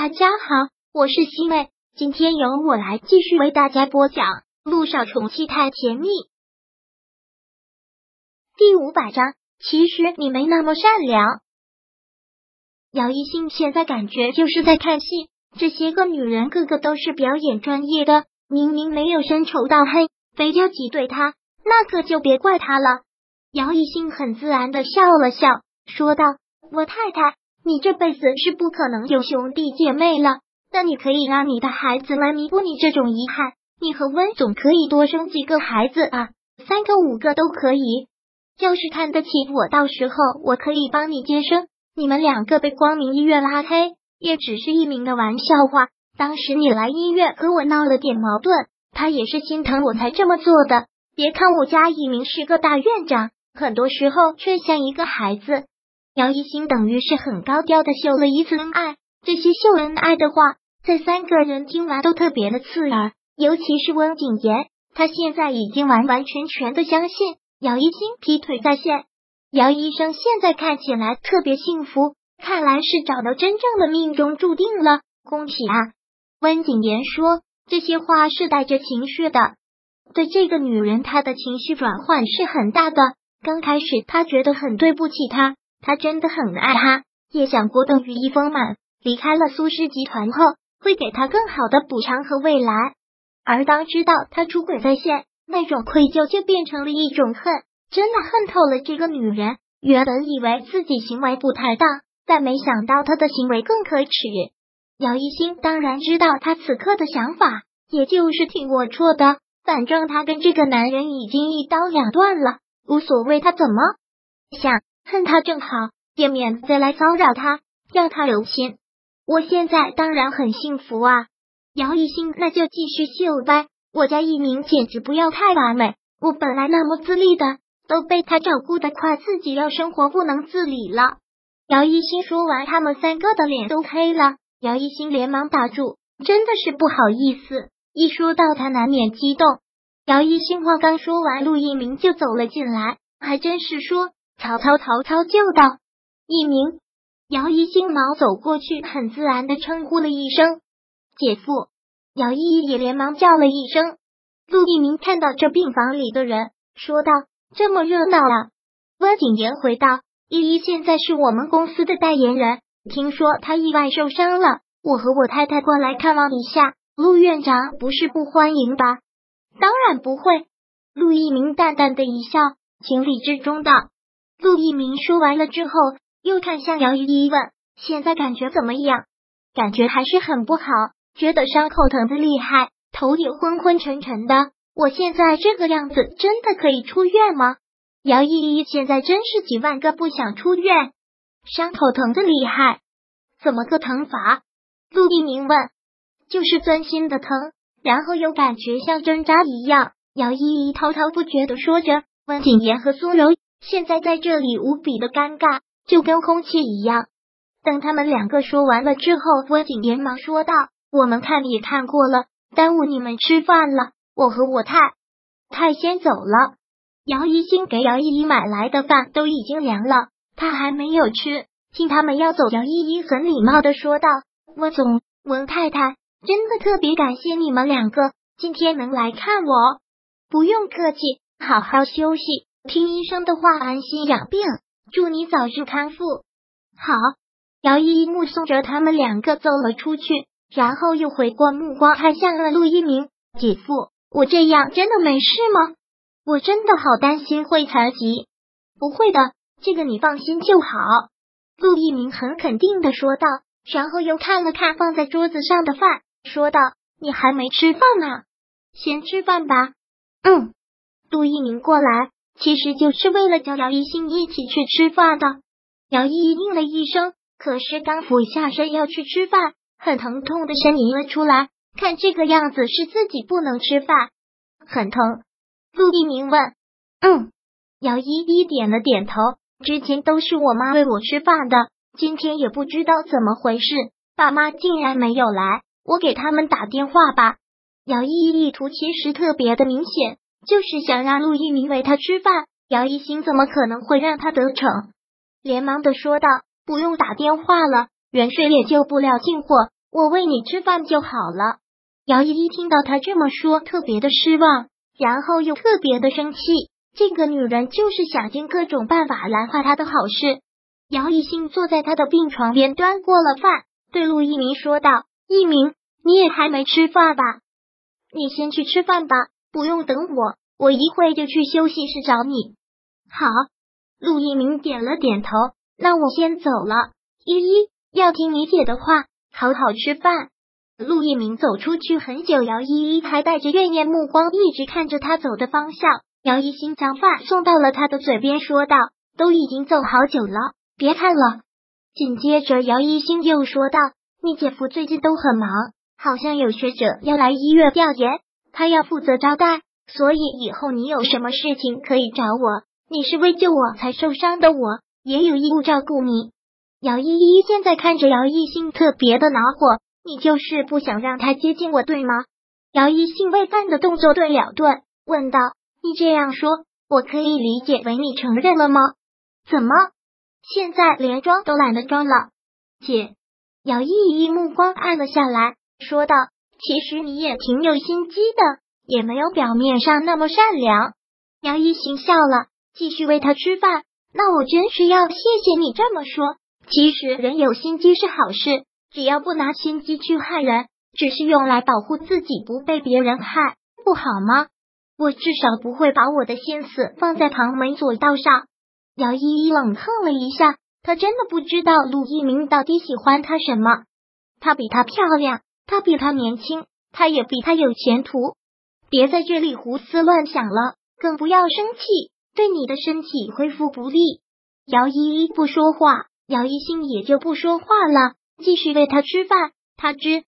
大家好，我是西妹，今天由我来继续为大家播讲《路上宠妻太甜蜜》第五百章。其实你没那么善良。姚一兴现在感觉就是在看戏，这些个女人个个都是表演专业的，明明没有深仇大恨，非要挤兑他，那可就别怪他了。姚一兴很自然的笑了笑，说道：“我太太。”你这辈子是不可能有兄弟姐妹了，但你可以让你的孩子来弥补你这种遗憾。你和温总可以多生几个孩子啊，三个五个都可以。要是看得起我，到时候我可以帮你接生。你们两个被光明医院拉黑，也只是一名的玩笑话。当时你来医院和我闹了点矛盾，他也是心疼我才这么做的。别看我家一鸣是个大院长，很多时候却像一个孩子。姚一新等于是很高调的秀了一次恩爱，这些秀恩爱的话，在三个人听完都特别的刺耳，尤其是温景言，他现在已经完完全全的相信姚一新劈腿在线。姚医生现在看起来特别幸福，看来是找到真正的命中注定了，恭喜啊！温景言说这些话是带着情绪的，对这个女人，他的情绪转换是很大的。刚开始他觉得很对不起她。他真的很爱他，也想过等羽翼丰满。离开了苏氏集团后，会给他更好的补偿和未来。而当知道他出轨在线，那种愧疚就变成了一种恨，真的恨透了这个女人。原本以为自己行为不太当，但没想到他的行为更可耻。姚一星当然知道他此刻的想法，也就是挺龌龊的。反正他跟这个男人已经一刀两断了，无所谓他怎么想。恨他正好，也免得再来骚扰他，让他留心。我现在当然很幸福啊！姚一兴，那就继续秀呗。我家一鸣简直不要太完美，我本来那么自立的，都被他照顾的快，自己要生活不能自理了。姚一兴说完，他们三个的脸都黑了。姚一兴连忙打住，真的是不好意思。一说到他，难免激动。姚一兴话刚说完，陆一鸣就走了进来，还真是说。曹操，曹操就到。一鸣，姚一星毛走过去，很自然的称呼了一声姐夫。姚依依也连忙叫了一声。陆一鸣看到这病房里的人，说道：“这么热闹啊！”温景言回道：“依依现在是我们公司的代言人，听说她意外受伤了，我和我太太过来看望一下。陆院长不是不欢迎吧？”“当然不会。”陆一鸣淡淡的一笑，情理之中的。陆一鸣说完了之后，又看向姚依依问：“现在感觉怎么样？”感觉还是很不好，觉得伤口疼的厉害，头也昏昏沉沉的。我现在这个样子，真的可以出院吗？姚依依现在真是几万个不想出院，伤口疼的厉害，怎么个疼法？陆一鸣问：“就是钻心的疼，然后又感觉像针扎一样。”姚依依滔滔不绝的说着。温景言和苏柔。现在在这里无比的尴尬，就跟空气一样。等他们两个说完了之后，温景连忙说道：“我们看也看过了，耽误你们吃饭了。我和我太太先走了。”姚一新给姚依依买来的饭都已经凉了，他还没有吃。听他们要走，姚依依很礼貌的说道：“温总，温太太，真的特别感谢你们两个今天能来看我。不用客气，好好休息。”听医生的话，安心养病，祝你早日康复。好，姚依依目送着他们两个走了出去，然后又回过目光看向了陆一鸣姐夫：“我这样真的没事吗？我真的好担心会残疾。不会的，这个你放心就好。”陆一鸣很肯定的说道，然后又看了看放在桌子上的饭，说道：“你还没吃饭呢，先吃饭吧。”嗯，陆一鸣过来。其实就是为了叫姚一兴一起去吃饭的。姚依依应了一声，可是刚俯下身要去吃饭，很疼痛的呻吟了出来。看这个样子，是自己不能吃饭，很疼。陆一鸣问：“嗯。”姚依依点了点头。之前都是我妈喂我吃饭的，今天也不知道怎么回事，爸妈竟然没有来。我给他们打电话吧。姚依依意图其实特别的明显。就是想让陆一鸣喂他吃饭，姚一星怎么可能会让他得逞？连忙的说道：“不用打电话了，远水也救不了近火，我喂你吃饭就好了。姚依依听到他这么说，特别的失望，然后又特别的生气。这个女人就是想尽各种办法来坏他的好事。姚一兴坐在他的病床边，端过了饭，对陆一鸣说道：“一鸣，你也还没吃饭吧？你先去吃饭吧，不用等我，我一会就去休息室找你。”好，陆一鸣点了点头。那我先走了，依依要听你姐的话，好好吃饭。陆一鸣走出去很久，姚依依还带着怨念目光一直看着他走的方向。姚一星将饭送到了他的嘴边，说道：“都已经走好久了，别看了。”紧接着，姚一星又说道：“你姐夫最近都很忙，好像有学者要来医院调研，他要负责招待，所以以后你有什么事情可以找我。你是为救我才受伤的，我也有义务照顾你。”姚依依现在看着姚一兴特别的恼火。你就是不想让他接近我，对吗？姚一兴为饭的动作顿了顿，问道：“你这样说，我可以理解为你承认了吗？怎么现在连装都懒得装了？”姐，姚依依目光暗了下来，说道：“其实你也挺有心机的，也没有表面上那么善良。”姚一兴笑了，继续喂他吃饭。那我真是要谢谢你这么说。其实人有心机是好事。只要不拿心机去害人，只是用来保护自己不被别人害，不好吗？我至少不会把我的心思放在旁门左道上。姚依依冷哼了一下，她真的不知道陆一鸣到底喜欢她什么。她比她漂亮，他比他年轻，他也比他有前途。别在这里胡思乱想了，更不要生气，对你的身体恢复不利。姚依依不说话，姚一兴也就不说话了。继续喂他吃饭，他知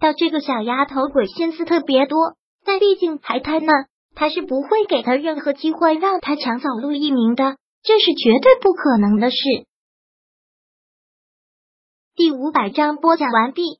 道这个小丫头鬼心思特别多，但毕竟还太嫩，他是不会给他任何机会让他抢走陆一鸣的，这是绝对不可能的事。第五百章播讲完毕。